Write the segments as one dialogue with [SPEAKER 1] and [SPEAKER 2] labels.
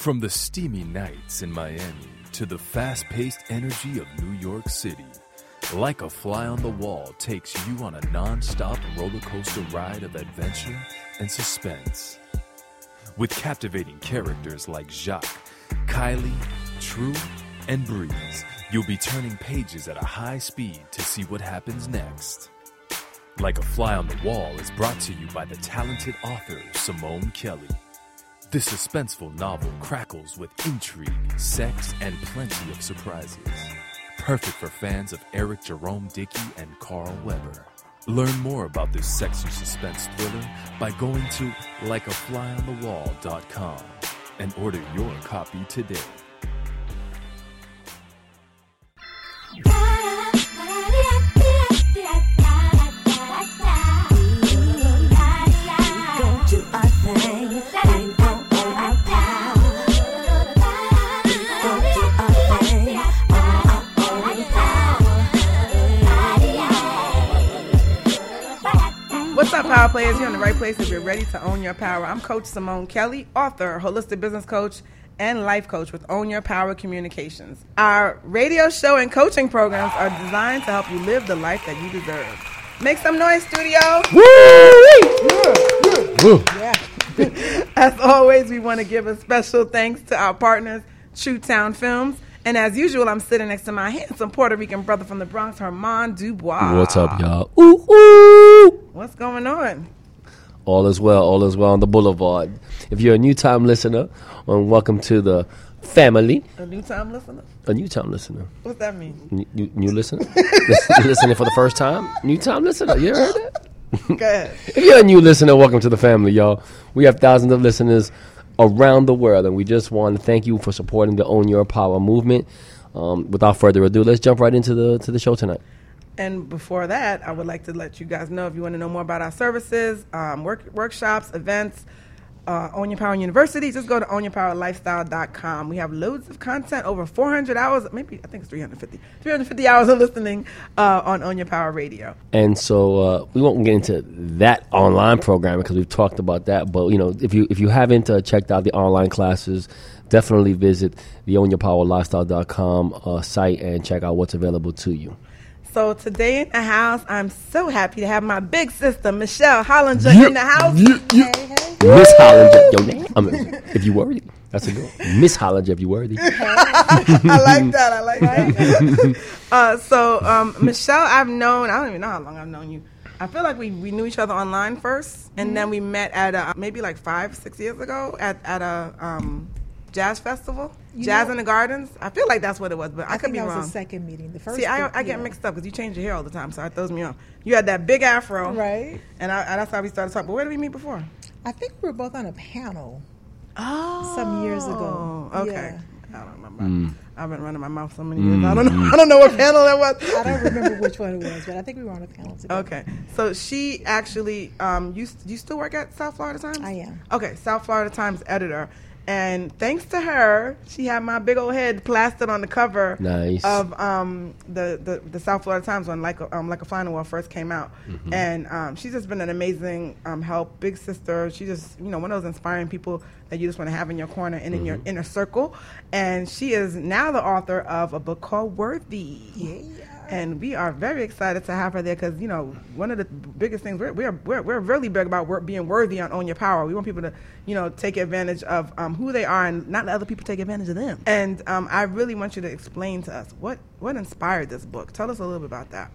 [SPEAKER 1] From the steamy nights in Miami to the fast paced energy of New York City, Like a Fly on the Wall takes you on a non stop roller coaster ride of adventure and suspense. With captivating characters like Jacques, Kylie, True, and Breeze, you'll be turning pages at a high speed to see what happens next. Like a Fly on the Wall is brought to you by the talented author Simone Kelly. This suspenseful novel crackles with intrigue, sex, and plenty of surprises. Perfect for fans of Eric Jerome Dickey and Carl Weber. Learn more about this sexy suspense thriller by going to likeaflyonthewall.com and order your copy today.
[SPEAKER 2] Power Players? You're in the right place if you're ready to own your power. I'm Coach Simone Kelly, author, holistic business coach, and life coach with Own Your Power Communications. Our radio show and coaching programs are designed to help you live the life that you deserve. Make some noise, studio. Woo! Yeah. As always, we want to give a special thanks to our partners, True Town Films. And as usual, I'm sitting next to my handsome Puerto Rican brother from the Bronx, Armand Dubois.
[SPEAKER 3] What's up, y'all? Ooh, ooh.
[SPEAKER 2] What's going on?
[SPEAKER 3] All is well, all is well on the boulevard. If you're a new time listener, um, welcome to the family.
[SPEAKER 2] A new time listener?
[SPEAKER 3] A new time listener.
[SPEAKER 2] What's that mean?
[SPEAKER 3] New, new, new listener? Listen- listening for the first time? New time listener. You heard that?
[SPEAKER 2] Go ahead.
[SPEAKER 3] If you're a new listener, welcome to the family, y'all. We have thousands of listeners around the world, and we just want to thank you for supporting the Own Your Power movement. Um, without further ado, let's jump right into the to the show tonight.
[SPEAKER 2] And before that, I would like to let you guys know if you want to know more about our services, um, work, workshops, events, uh, Own Your Power University, just go to ownyourpowerlifestyle.com. We have loads of content, over 400 hours, maybe I think it's 350, 350 hours of listening uh, on Own Your Power Radio.
[SPEAKER 3] And so uh, we won't get into that online program because we've talked about that. But you know, if you if you haven't uh, checked out the online classes, definitely visit the ownyourpowerlifestyle.com uh, site and check out what's available to you.
[SPEAKER 2] So today in the house, I'm so happy to have my big sister, Michelle Hollinger, in the house.
[SPEAKER 3] Miss Hollinger, your name? I mean, if you worthy, that's a good one. Miss Hollinger, if you worthy.
[SPEAKER 2] I like that. I like that. uh, so, um, Michelle, I've known, I don't even know how long I've known you. I feel like we, we knew each other online first, and then we met at a, maybe like five, six years ago at, at a um, jazz festival,
[SPEAKER 4] You
[SPEAKER 2] Jazz
[SPEAKER 4] know-
[SPEAKER 2] in the Gardens. I feel like that's what it was, but I,
[SPEAKER 4] I,
[SPEAKER 2] could
[SPEAKER 4] think
[SPEAKER 2] be
[SPEAKER 4] that was
[SPEAKER 2] wrong.
[SPEAKER 4] the second meeting. The first.
[SPEAKER 2] See, I, I get
[SPEAKER 4] yeah.
[SPEAKER 2] mixed up because you change your hair all the time, so it throws me off. You had that big afro,
[SPEAKER 4] Right.
[SPEAKER 2] And, I, and that's how we started talking. But where did we meet before?
[SPEAKER 4] I think we were both on a panel.
[SPEAKER 2] Oh,
[SPEAKER 4] Some years ago.
[SPEAKER 2] Okay,
[SPEAKER 4] Yeah.
[SPEAKER 2] I don't remember. I've been running my mouth so many years. I don't know. I don't know what panel that was.
[SPEAKER 4] I don't remember which one it was, but I think we were on a panel together.
[SPEAKER 2] Okay, so she actually, um, you you still work at South Florida Times?
[SPEAKER 4] I am.
[SPEAKER 2] Okay, South Florida Times editor, and thanks to her, she had my big old head plastered on the cover
[SPEAKER 3] Nice.
[SPEAKER 2] of um, the, the the South Florida Times when like a, um, like a fly on the wall first came out,
[SPEAKER 3] Mm-hmm.
[SPEAKER 2] and um, she's just been an amazing um, help, big sister. She just you know one of those inspiring people that you just want to have in your corner and in your
[SPEAKER 3] Mm-hmm.
[SPEAKER 2] inner circle, and she is now the author of a book called Worthy.
[SPEAKER 4] Yeah.
[SPEAKER 2] And we are very excited to have her there because you know one of the biggest things we're we're we're, we're really big about wor- being worthy on Own Your Power. We want people to you know take advantage of um, who they are and not let other people take advantage of them. And um, I really want you to explain to us what what inspired this book. Tell us a little bit about that.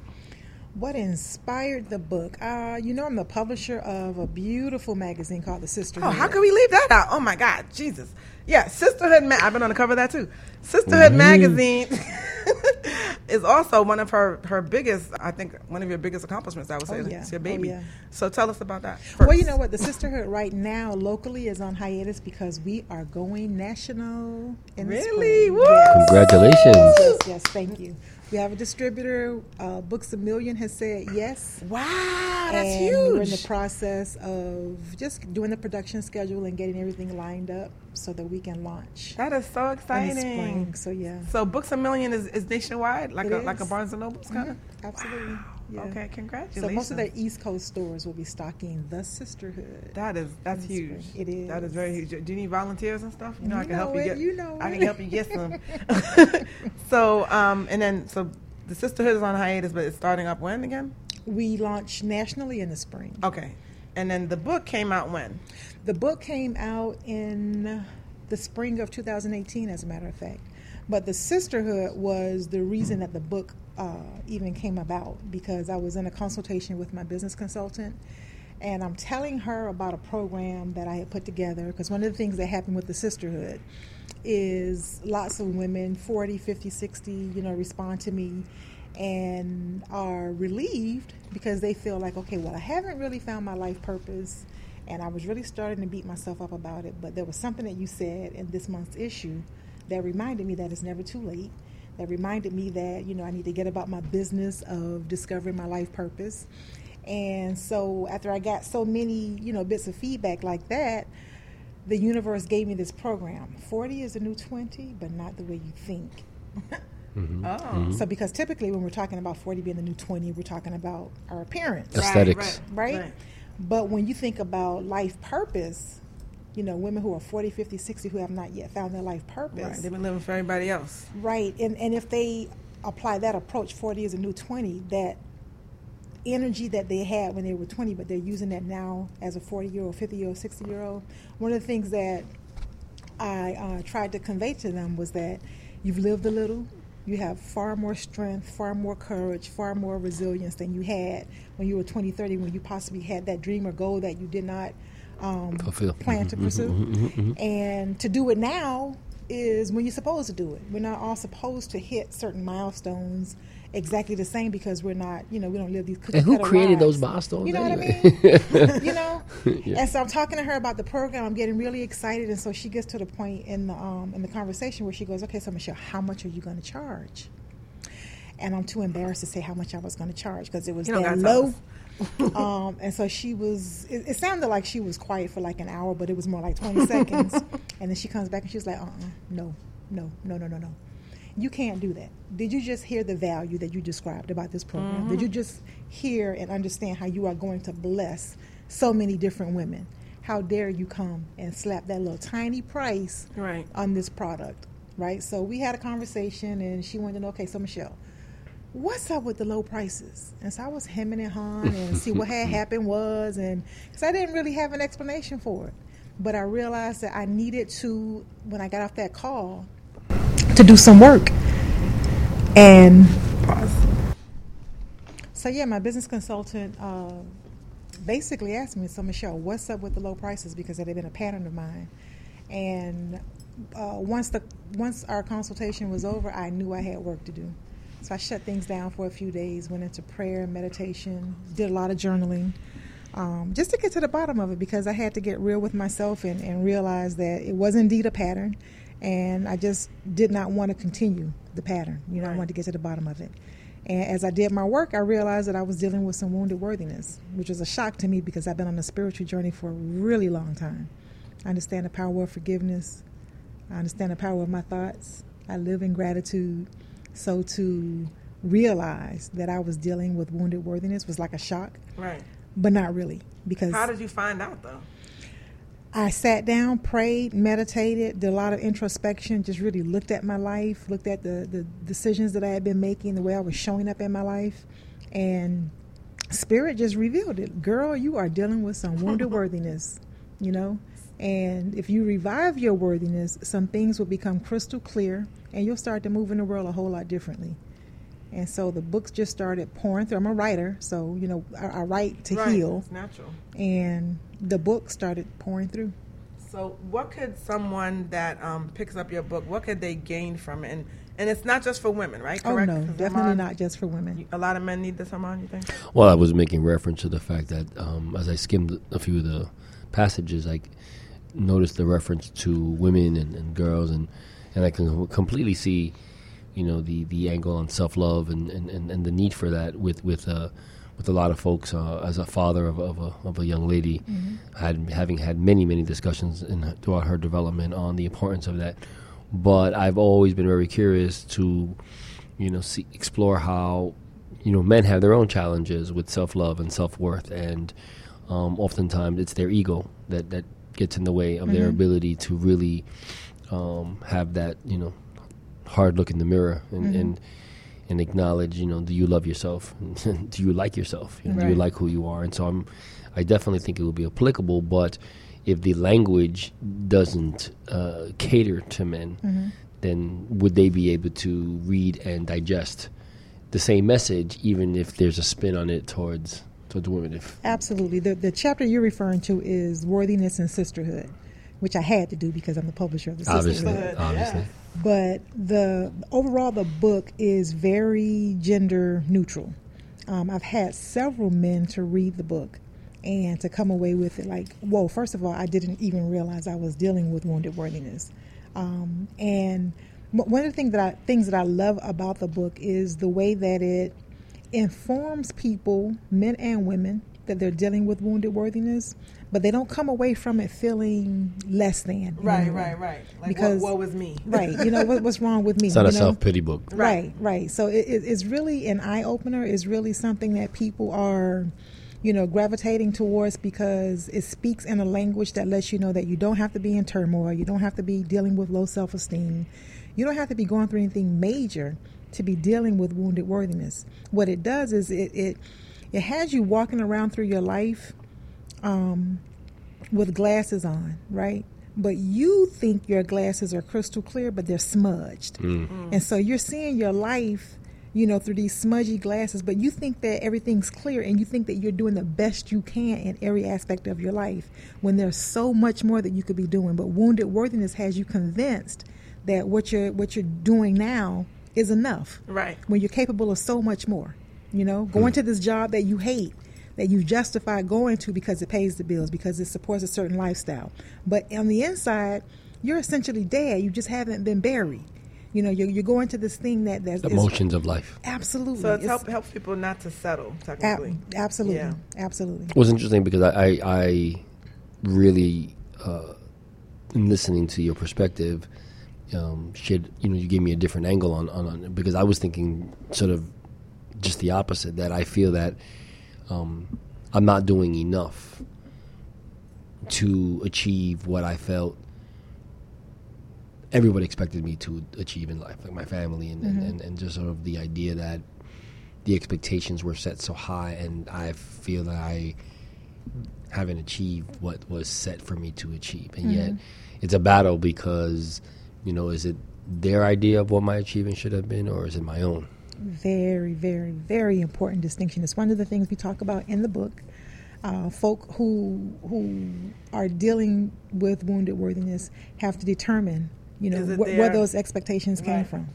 [SPEAKER 4] What inspired the book? Uh, you know, I'm the publisher of a beautiful magazine called The Sisterhood.
[SPEAKER 2] Oh, how can we leave that out? Oh my God, Jesus! Yeah, Sisterhood. Ma- I've been on the cover of that too. Sisterhood magazine is also one of her her biggest. I think one of your biggest accomplishments. I would say
[SPEAKER 4] Oh, yeah.
[SPEAKER 2] it's your
[SPEAKER 4] Oh,
[SPEAKER 2] baby.
[SPEAKER 4] yeah.
[SPEAKER 2] So tell us about that.
[SPEAKER 4] Well, you know what? The Sisterhood right now locally is on hiatus because we are going national. In
[SPEAKER 2] Really?
[SPEAKER 4] spring.
[SPEAKER 2] Woo!
[SPEAKER 4] Yes.
[SPEAKER 3] Congratulations.
[SPEAKER 4] Yes, yes, thank you. We have a distributor. Uh, Books a Million has said yes.
[SPEAKER 2] Wow, that's
[SPEAKER 4] and
[SPEAKER 2] huge.
[SPEAKER 4] We're in the process of just doing the production schedule and getting everything lined up so that we can launch
[SPEAKER 2] that is so exciting.
[SPEAKER 4] spring. So yeah,
[SPEAKER 2] So Books a Million is, is nationwide, like
[SPEAKER 4] It
[SPEAKER 2] a like a. Barnes and Nobles kind of.
[SPEAKER 4] absolutely. Yeah.
[SPEAKER 2] Okay, congratulations.
[SPEAKER 4] So most of their East Coast stores will be stocking the Sisterhood.
[SPEAKER 2] That is that's huge.
[SPEAKER 4] spring. It is.
[SPEAKER 2] That is very huge. Do you need volunteers and stuff? You know, I
[SPEAKER 4] You
[SPEAKER 2] can help
[SPEAKER 4] know
[SPEAKER 2] you get.
[SPEAKER 4] you know
[SPEAKER 2] I can help you get some. so, um, and then so the sisterhood is on hiatus, but it's starting up when again?
[SPEAKER 4] We launch nationally in the spring.
[SPEAKER 2] Okay, and then the book came out when?
[SPEAKER 4] The book came out in the spring of 2018, as a matter of fact. But the sisterhood was the reason that the book uh, even came about because I was in a consultation with my business consultant, and I'm telling her about a program that I had put together. Because one of the things that happened with the sisterhood is lots of women, 40, 50, 60, you know, respond to me and are relieved because they feel like, okay, well, I haven't really found my life purpose and I was really starting to beat myself up about it. But there was something that you said in this month's issue that reminded me that it's never too late. That reminded me that, you know, I need to get about my business of discovering my life purpose. And so after I got so many, you know, bits of feedback like that, the universe gave me this program. 40 is a new 20, but not the way you think. Mm-hmm.
[SPEAKER 2] Oh, mm-hmm.
[SPEAKER 4] So because typically when we're talking about 40 being the new 20, we're talking about our appearance.
[SPEAKER 3] Aesthetics.
[SPEAKER 4] right?
[SPEAKER 2] right.
[SPEAKER 4] But when you think about life purpose, you know, women who are 40, 50, 60 who have not yet found their life purpose.
[SPEAKER 2] Right. They've been living for everybody else.
[SPEAKER 4] Right. And, and if they apply that approach, 40 is a new 20, that energy that they had when they were 20, but they're using that now as a 40 year old, 50 year old, 60 year old. One of the things that I uh, tried to convey to them was that you've lived a little, you have far more strength, far more courage, far more resilience than you had when you were 20, 30, when you possibly had that dream or goal that you did not um,
[SPEAKER 3] Fulfill.
[SPEAKER 4] Mm-hmm, plan to mm-hmm, pursue. Mm-hmm, and to do it now is when you're supposed to do it. We're not all supposed to hit certain milestones exactly the same because we're not, you know, we don't live these cookie
[SPEAKER 3] And who created
[SPEAKER 4] lives.
[SPEAKER 3] those milestones
[SPEAKER 4] You know
[SPEAKER 3] anyway?
[SPEAKER 4] what I mean? you know.
[SPEAKER 3] Yeah.
[SPEAKER 4] And so I'm talking to her about the program. I'm getting really excited, and so she gets to the point in the um, in the conversation where she goes, "Okay, so Michelle, how much are you going to charge?" And I'm too embarrassed to say how much I was going to charge because it was
[SPEAKER 2] You don't
[SPEAKER 4] that
[SPEAKER 2] gotta
[SPEAKER 4] low. um, and so she was. It, it sounded like she was quiet for like an hour, but it was more like 20 seconds. And then she comes back and she's like, "Uh, uh no, no, no, no, no, no." You can't do that. Did you just hear the value that you described about this program? Did you just hear and understand how you are going to bless so many different women? How dare you come and slap that little tiny price
[SPEAKER 2] Right.
[SPEAKER 4] on this product, right? So we had a conversation, and she wanted to know, okay, so Michelle, what's up with the low prices? And so I was hemming and hawing and see what had happened was, and because I didn't really have an explanation for it, but I realized that I needed to when I got off that call to do some work, and so yeah, my business consultant uh, basically asked me, "So Michelle, what's up with the low prices?" Because it had been a pattern of mine, and uh, once the once our consultation was over, I knew I had work to do. So I shut things down for a few days, went into prayer, and meditation, did a lot of journaling, um, just to get to the bottom of it because I had to get real with myself and, and realize that it was indeed a pattern, and I just did not want to continue the pattern. You know, I wanted to get to the bottom of it. And as I did my work, I realized that I was dealing with some wounded worthiness, which was a shock to me because I've been on a spiritual journey for a really long time. I understand the power of forgiveness. I understand the power of my thoughts. I live in gratitude. So to realize that I was dealing with wounded worthiness was like a shock,
[SPEAKER 2] Right.
[SPEAKER 4] but not really because
[SPEAKER 2] How did you find out though?
[SPEAKER 4] I sat down, prayed, meditated, did a lot of introspection, just really looked at my life, looked at the, the decisions that I had been making, the way I was showing up in my life, and Spirit just revealed it. Girl, you are dealing with some wounded worthiness, you know? And if you revive your worthiness, some things will become crystal clear and you'll start to move in the world a whole lot differently. And so the books just started pouring through. I'm a writer, so, you know, I, I write to
[SPEAKER 2] right.
[SPEAKER 4] heal.
[SPEAKER 2] It's natural.
[SPEAKER 4] And the book started pouring through.
[SPEAKER 2] So, what could someone that um, picks up your book, what could they gain from it? And, and it's not just for women, right?
[SPEAKER 4] Oh no, definitely
[SPEAKER 2] Armand,
[SPEAKER 4] not just for women.
[SPEAKER 2] A lot of men need this, Armand, you think?
[SPEAKER 3] Well, I was making reference to the fact that um, as I skimmed a few of the passages, I noticed the reference to women and, and girls, and, and I can completely see, you know, the, the angle on self love and, and, and, and the need for that with with uh, with a lot of folks. Uh, as a father of, of, a, of a young lady, had having had many many discussions in, throughout her development on the importance of that. But I've always been very curious to, you know, see, explore how you know, men have their own challenges with self love and self worth, and um, oftentimes it's their ego that that gets in the way of their ability to really um, have that you know hard look in the mirror and. and and acknowledge, you know, do you love yourself? do you like yourself? You know, Do you like who you are? And so I'm, I definitely think it will be applicable. But if the language doesn't uh, cater to men, then would they be able to read and digest the same message, even if there's a spin on it towards towards women? If
[SPEAKER 4] Absolutely. The the chapter you're referring to is worthiness and sisterhood, which I had to do because I'm the publisher of the
[SPEAKER 3] obviously,
[SPEAKER 4] sisterhood.
[SPEAKER 3] obviously,
[SPEAKER 4] But the overall, the book is very gender neutral. Um, I've had several men to read the book and to come away with it like, whoa! First of all, I didn't even realize I was dealing with wounded worthiness. Um, and one of the things that I things that I love about the book is the way that it informs people, men and women, that they're dealing with wounded worthiness, but they don't come away from it feeling less than.
[SPEAKER 2] Right,
[SPEAKER 4] any way.
[SPEAKER 2] right, right. Like,
[SPEAKER 4] Because-
[SPEAKER 2] what, what was me?
[SPEAKER 4] Right. You know what, what's wrong with me?
[SPEAKER 3] it's not a self pity book.
[SPEAKER 4] Right, right. So it, it, it's really an eye opener. It's really something that people are, you know, gravitating towards because it speaks in a language that lets you know that you don't have to be in turmoil. You don't have to be dealing with low self esteem. You don't have to be going through anything major to be dealing with wounded worthiness. What it does is it it, it has you walking around through your life um, with glasses on, right? But you think your glasses are crystal clear, but they're smudged. And so you're seeing your life, you know, through these smudgy glasses, but you think that everything's clear and you think that you're doing the best you can in every aspect of your life when there's so much more that you could be doing. But wounded worthiness has you convinced that what you're what you're doing now is enough
[SPEAKER 2] Right.
[SPEAKER 4] when you're capable of so much more. You know, going to this job that you hate, that you justify going to because it pays the bills, because it supports a certain lifestyle. But on the inside, you're essentially dead. You just haven't been buried. You know, you're, you're going to this thing that that's
[SPEAKER 3] The
[SPEAKER 4] is-
[SPEAKER 3] emotions of life.
[SPEAKER 4] Absolutely.
[SPEAKER 2] So it
[SPEAKER 4] It's-
[SPEAKER 2] help, helps people not to settle,
[SPEAKER 4] ab-
[SPEAKER 2] technically.
[SPEAKER 4] absolutely.
[SPEAKER 2] Yeah.
[SPEAKER 4] Absolutely.
[SPEAKER 3] It was interesting because I, I, I really, uh, in listening to your perspective, um, shared, you know, you gave me a different angle on, on, on because I was thinking sort of just the opposite that I feel that um, I'm not doing enough to achieve what I felt everybody expected me to achieve in life, like my family, and, and, and, and just sort of the idea that the expectations were set so high, and I feel that I haven't achieved what was set for me to achieve, and yet it's a battle because you know, is it their idea of what my achievement should have been, or is it my own?
[SPEAKER 4] Very, very, very important distinction. It's one of the things we talk about in the book. Uh, folk who who are dealing with wounded worthiness have to determine, you know, wh- where those expectations came
[SPEAKER 2] Right.
[SPEAKER 4] from.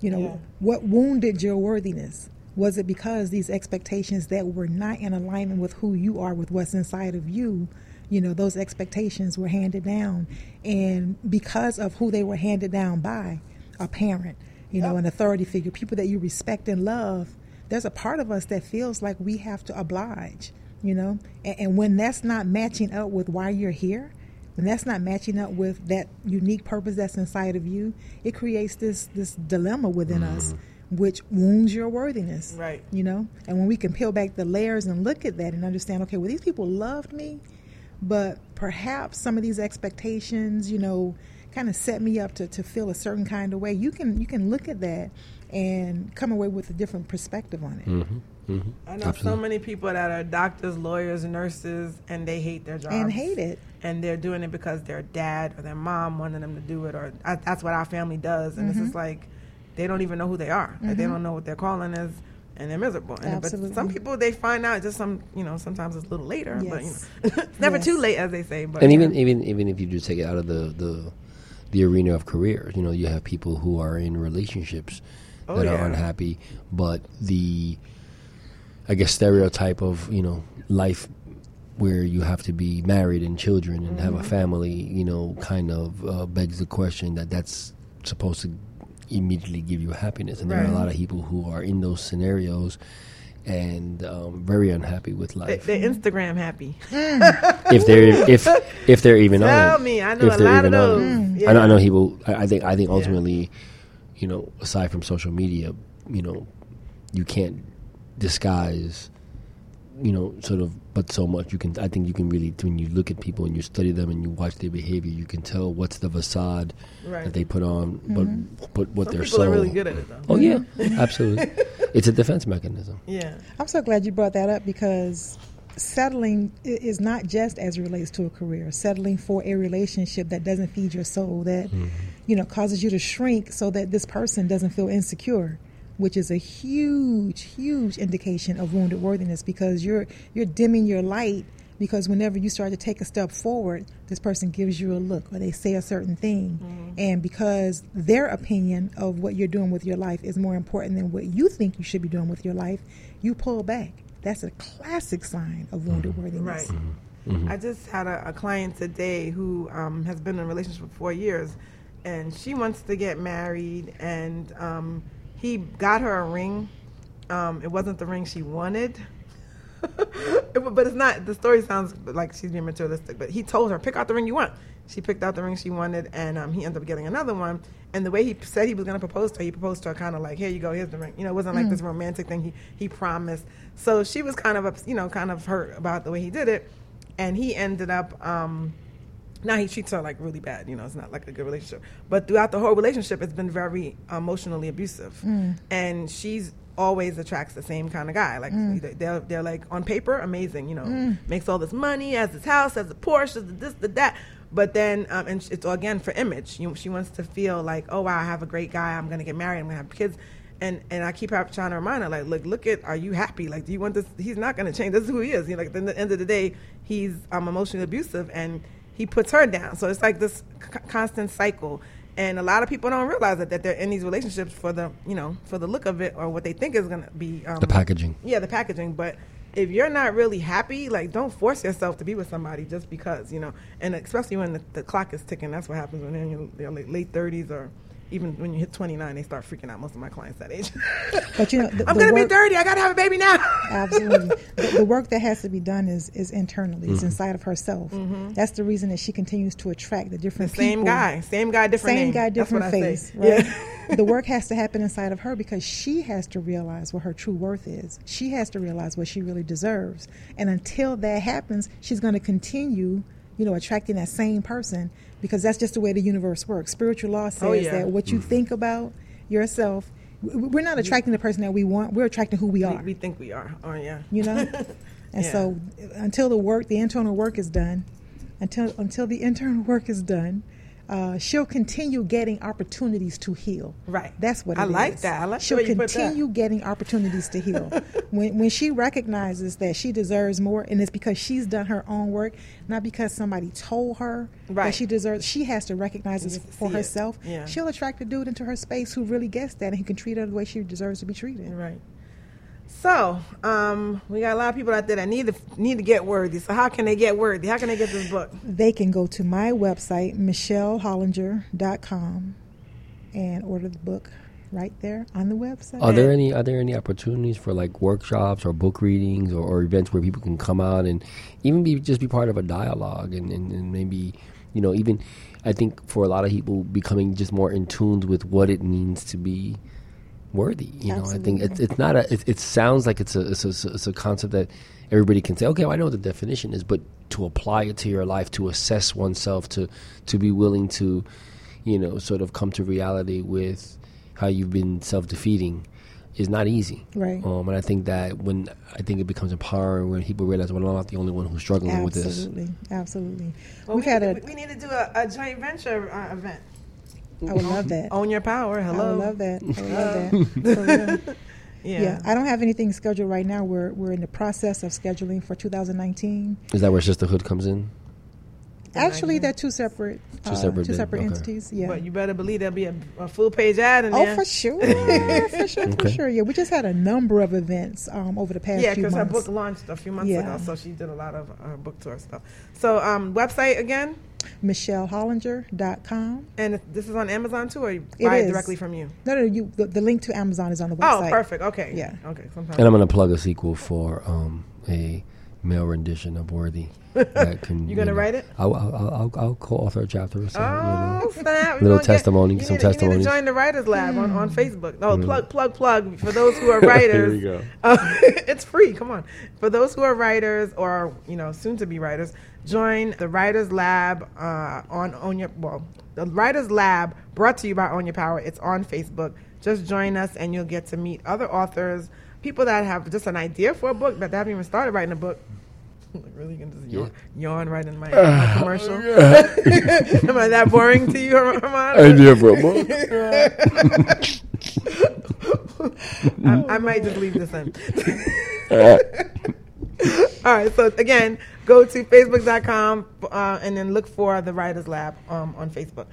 [SPEAKER 4] You know,
[SPEAKER 2] Yeah.
[SPEAKER 4] what wounded your worthiness? Was it because these expectations that were not in alignment with who you are, with what's inside of you? You know, those expectations were handed down, and because of who they were handed down by, a parent, you know,
[SPEAKER 2] Yep.
[SPEAKER 4] an authority figure, people that you respect and love, there's a part of us that feels like we have to oblige, you know? And, and when that's not matching up with why you're here, when that's not matching up with that unique purpose that's inside of you, it creates this this dilemma within us, mm. which wounds your worthiness.
[SPEAKER 2] Right.
[SPEAKER 4] You know? And when we can peel back the layers and look at that and understand, okay, well these people loved me, but perhaps some of these expectations, you know, kind of set me up to, to feel a certain kind of way. You can you can look at that and come away with a different perspective on it.
[SPEAKER 3] Mm-hmm.
[SPEAKER 2] I know so many people that are doctors, lawyers, nurses, and they hate their job
[SPEAKER 4] And hate it.
[SPEAKER 2] And they're doing it because their dad or their mom wanted them to do it, or I, that's what our family does. And it's
[SPEAKER 4] Mm-hmm.
[SPEAKER 2] just like they don't even know who they are. Like, they don't know what their calling is, and they're miserable. And, but some people they find out just some, you know, sometimes it's a little later,
[SPEAKER 4] Yes.
[SPEAKER 2] but you know, it's never
[SPEAKER 4] Yes.
[SPEAKER 2] too late, as they say. But
[SPEAKER 3] and
[SPEAKER 2] yeah.
[SPEAKER 3] even even even if you just take it out of the the the arena of careers, you know, you have people who are in relationships
[SPEAKER 2] Oh,
[SPEAKER 3] that
[SPEAKER 2] yeah.
[SPEAKER 3] are unhappy, but the I guess stereotype of you know life where you have to be married and children and have a
[SPEAKER 2] Mm-hmm.
[SPEAKER 3] family, you know, kind of uh, begs the question that that's supposed to immediately give you happiness, and there are a lot of people who are in those scenarios and um, very unhappy with life.
[SPEAKER 2] they are Instagram happy.
[SPEAKER 3] if they're if if they're even on
[SPEAKER 2] Tell
[SPEAKER 3] it.
[SPEAKER 2] me, I know
[SPEAKER 3] if
[SPEAKER 2] a lot of those.
[SPEAKER 3] it.
[SPEAKER 2] Yeah.
[SPEAKER 3] I know, I know people. I, I think I think
[SPEAKER 2] Yeah.
[SPEAKER 3] ultimately, you know, aside from social media, you know, you can't disguise you know, sort of, but so much. You can, I think, you can really, when you look at people and you study them and you watch their behavior, you can tell what's the facade
[SPEAKER 2] Right.
[SPEAKER 3] that they put on, but mm-hmm. but what
[SPEAKER 2] Some
[SPEAKER 3] their
[SPEAKER 2] people
[SPEAKER 3] soul.
[SPEAKER 2] are really good at it though.
[SPEAKER 3] Oh yeah, mm-hmm. absolutely. It's a defense mechanism.
[SPEAKER 2] Yeah.
[SPEAKER 4] I'm so glad you brought that up because settling is not just as it relates to a career. Settling for a relationship that doesn't feed your soul, that mm-hmm. you know causes you to shrink, so that this person doesn't feel insecure, which is a huge, huge indication of wounded worthiness because you're you're dimming your light. Because whenever you start to take a step forward, this person gives you a look or they say a certain thing. And because their opinion of what you're doing with your life is more important than what you think you should be doing with your life, you pull back. That's a classic sign of wounded worthiness.
[SPEAKER 2] Right. I just had a, a client today who um, has been in a relationship for four years, and she wants to get married, and um, he got her a ring. Um, it wasn't the ring she wanted. It but it's not. The story sounds like she's being materialistic. But he told her, "Pick out the ring you want." She picked out the ring she wanted, and um, he ended up getting another one. And the way he said he was going to propose to her, he proposed to her kind of like, "Here you go, here's the ring." You know, it wasn't like this romantic thing. He he promised. So she was kind of, you know, kind of hurt about the way he did it, and he ended up. Um, now he treats her like really bad. You know, it's not like a good relationship. But throughout the whole relationship, it's been very emotionally abusive, and she's always attracts the same kind of guy. Like they're they're like on paper amazing. You know, makes all this money, has this house, has the Porsche, has the this, the that. But then, um, and it's again for image. You, she wants to feel like, oh wow, I have a great guy. I'm gonna get married. I'm gonna have kids. And and I keep trying to remind her, like, look, look at, are you happy? Like, do you want this? He's not gonna change. This is who he is. You know, like, at the end of the day, he's um, emotionally abusive, and he puts her down. So it's like this c- constant cycle. And a lot of people don't realize that, that they're in these relationships for the, you know, for the look of it or what they think is going to be. Um,
[SPEAKER 3] The packaging.
[SPEAKER 2] Yeah, the packaging. But if you're not really happy, like, don't force yourself to be with somebody just because, you know, and especially when the, the clock is ticking. That's what happens when you're in your, late, late 30s or even when you hit 29, they start freaking out. Most of my clients that age.
[SPEAKER 4] But you know, the,
[SPEAKER 2] I'm going to be
[SPEAKER 4] work-
[SPEAKER 2] 30. I got to have a baby now.
[SPEAKER 4] Absolutely. the, the work that has to be done is, is internally, it's mm-hmm. inside of herself. Mm-hmm. That's the reason that she continues to attract the
[SPEAKER 2] the
[SPEAKER 4] different
[SPEAKER 2] same
[SPEAKER 4] people.
[SPEAKER 2] guy. Same guy, different
[SPEAKER 4] Same
[SPEAKER 2] name.
[SPEAKER 4] guy, different face. Right?
[SPEAKER 2] Yeah.
[SPEAKER 4] the work has to happen inside of her because she has to realize what her true worth is. She has to realize what she really deserves. And until that happens, she's going to continue, you know, attracting that same person because that's just the way the universe works. Spiritual law oh, says
[SPEAKER 2] Oh, yeah.
[SPEAKER 4] that what you mm-hmm. think about yourself, we're not attracting the person that we want. We're attracting who we
[SPEAKER 2] we,
[SPEAKER 4] are.
[SPEAKER 2] we think we are. Oh, yeah.
[SPEAKER 4] you know and
[SPEAKER 2] Yeah.
[SPEAKER 4] so until the work the internal work is done until until the internal work is done uh, she'll continue getting opportunities to heal.
[SPEAKER 2] Right.
[SPEAKER 4] That's what it
[SPEAKER 2] I like
[SPEAKER 4] is.
[SPEAKER 2] that. I like
[SPEAKER 4] She'll
[SPEAKER 2] way you put that.
[SPEAKER 4] continue getting opportunities to heal. when when she recognizes that she deserves more, and it's because she's done her own work, not because somebody told her
[SPEAKER 2] Right.
[SPEAKER 4] that she deserves. She has to recognize this for herself.
[SPEAKER 2] Yeah.
[SPEAKER 4] She'll attract a dude into her space who really gets that and who can treat her the way she deserves to be treated.
[SPEAKER 2] Right. So, um, we got a lot of people out there that need to need to get worthy. So, how can they get worthy? How can they get this book?
[SPEAKER 4] they can go to my website, michellehollinger.com, and order the book right there on the website.
[SPEAKER 3] Are there any are there any opportunities for like workshops or book readings or, or events where people can come out and even be just be part of a dialogue and, and, and maybe you know even I think for a lot of people becoming just more in tune with what it means to be worthy. You know, I think it's it's not a it, it sounds like it's a, it's a it's a concept that everybody can say okay well, I know what the definition is but to apply it to your life to assess oneself to to be willing to you know sort of come to reality with how you've been self defeating is not easy.
[SPEAKER 4] Right.
[SPEAKER 3] Um, and I think that when I think it becomes empowering when people realize, well, I'm not the only one who's struggling with this.
[SPEAKER 4] Absolutely, absolutely.
[SPEAKER 2] Well,
[SPEAKER 4] We've
[SPEAKER 2] we,
[SPEAKER 4] had
[SPEAKER 2] need
[SPEAKER 4] a.
[SPEAKER 2] to, we need to do a, a joint venture uh, event.
[SPEAKER 4] I would love that.
[SPEAKER 2] Own your power.
[SPEAKER 4] I
[SPEAKER 2] Hello.
[SPEAKER 4] would love that. I would love that. For.
[SPEAKER 2] Yeah.
[SPEAKER 4] Yeah, I don't have anything scheduled right now. We're we're in the process of scheduling for 2019.
[SPEAKER 3] Is that where sisterhood comes in?
[SPEAKER 4] Actually, they're two separate
[SPEAKER 3] Two
[SPEAKER 4] uh,
[SPEAKER 3] separate
[SPEAKER 4] two
[SPEAKER 3] bit,
[SPEAKER 4] separate
[SPEAKER 3] okay.
[SPEAKER 4] entities. Yeah.
[SPEAKER 2] But you better believe there'll be a, a full page ad in
[SPEAKER 4] Oh,
[SPEAKER 2] there.
[SPEAKER 4] for sure, for sure, for sure. Yeah, we just had a number of events um, over the past
[SPEAKER 2] Yeah, because her book launched a few months
[SPEAKER 4] Yeah.
[SPEAKER 2] ago, so she did a lot of uh, book tour stuff. So, um, website again,
[SPEAKER 4] MichelleHollinger.com.
[SPEAKER 2] and this is on Amazon too, or you
[SPEAKER 4] It
[SPEAKER 2] buy it
[SPEAKER 4] is.
[SPEAKER 2] directly from you?
[SPEAKER 4] No, no, you. The, the link to Amazon is on the website.
[SPEAKER 2] Oh, perfect. Okay.
[SPEAKER 4] Yeah.
[SPEAKER 2] Okay. Sometimes.
[SPEAKER 3] And I'm going to plug a sequel for um, a male rendition of Worthy. That can,
[SPEAKER 2] You gonna
[SPEAKER 3] know,
[SPEAKER 2] write it?
[SPEAKER 3] I'll, I'll, I'll, I'll co-author a chapter or something.
[SPEAKER 2] Oh,
[SPEAKER 3] you know.
[SPEAKER 2] snap.
[SPEAKER 3] Little
[SPEAKER 2] We're get- you
[SPEAKER 3] some
[SPEAKER 2] need to- You
[SPEAKER 3] testimonies.
[SPEAKER 2] need to join the Writers Lab on, on Facebook. Oh,
[SPEAKER 3] Mm.
[SPEAKER 2] plug, plug, plug. For those who are writers.
[SPEAKER 3] There you go.
[SPEAKER 2] Uh, it's free. Come on. For those who are writers or, you know, soon to be writers, join the Writers Lab uh, on Own Your, well, the Writers Lab brought to you by Own Your Power. It's on Facebook. Just join us and you'll get to meet other authors, people that have just an idea for a book, but they haven't even started writing a book. Really, you can just yawn, yawn right in my, my commercial. Am I that boring to you, Armand?
[SPEAKER 3] Idea for a book.
[SPEAKER 2] I, I might just leave this in. All right. So again, go to facebook.com uh, and then look for the Writers Lab um, on Facebook.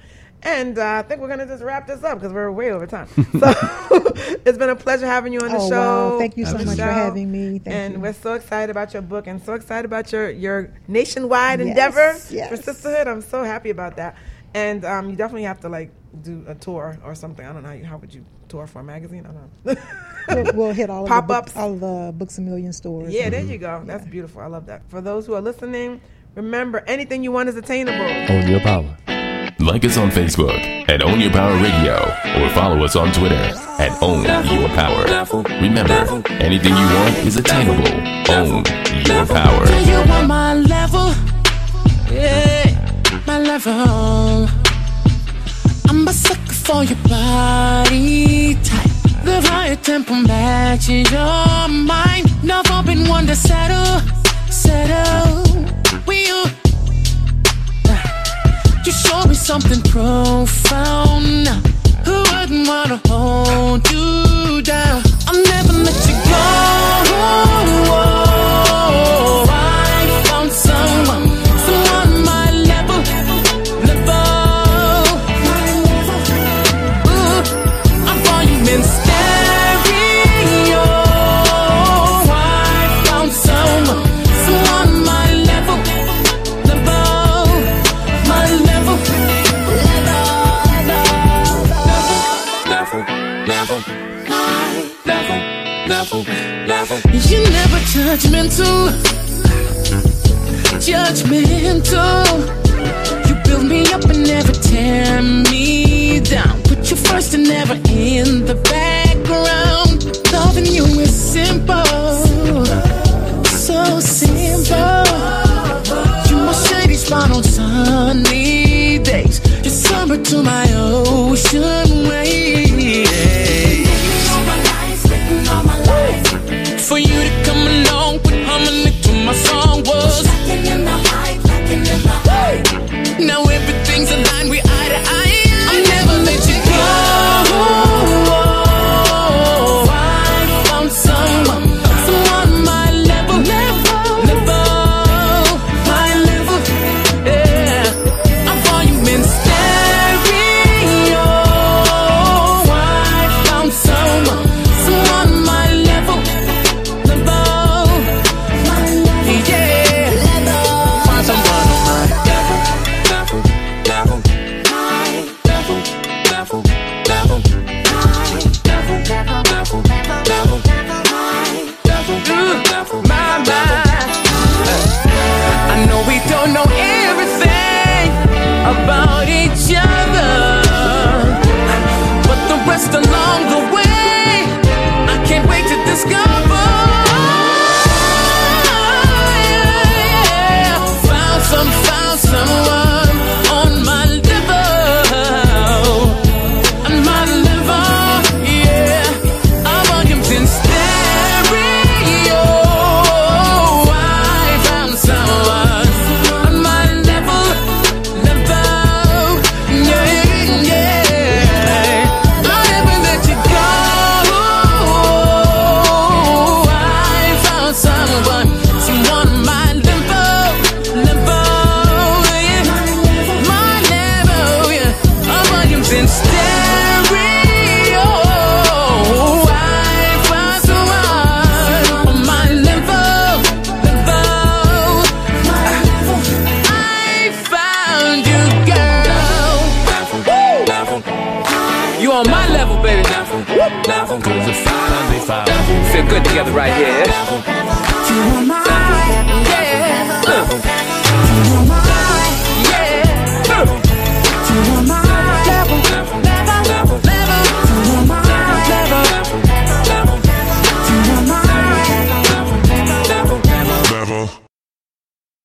[SPEAKER 2] And uh, I think we're gonna just wrap this up because we're way over time. So it's been a pleasure having you on the
[SPEAKER 4] Oh,
[SPEAKER 2] show.
[SPEAKER 4] wow. Thank you so much for having me. Thank
[SPEAKER 2] and
[SPEAKER 4] you.
[SPEAKER 2] we're so excited about your book and so excited about your your nationwide
[SPEAKER 4] Yes,
[SPEAKER 2] endeavor
[SPEAKER 4] yes.
[SPEAKER 2] for sisterhood. I'm so happy about that. And um, you definitely have to like do a tour or something. I don't know how, you, how would you tour for a magazine? I don't know.
[SPEAKER 4] we'll, we'll hit all of the
[SPEAKER 2] Pop-ups.
[SPEAKER 4] book, all the books a million stores.
[SPEAKER 2] Yeah, there you go. That's beautiful. I love that. For those who are listening, remember anything you want is attainable.
[SPEAKER 3] Own your power.
[SPEAKER 1] Like us on Facebook at Own Your Power Radio or follow us on Twitter at Own Your Power. Remember, anything you want is attainable. Own Your Power.
[SPEAKER 5] Do you want my level? Yeah, my level. I'm a sucker for your body type. The higher tempo matches your mind. Never been one to settle, settle. We you. You show me something profound. Who wouldn't wanna hold you down? I'll never let For you to come along with harmony to my song my mind.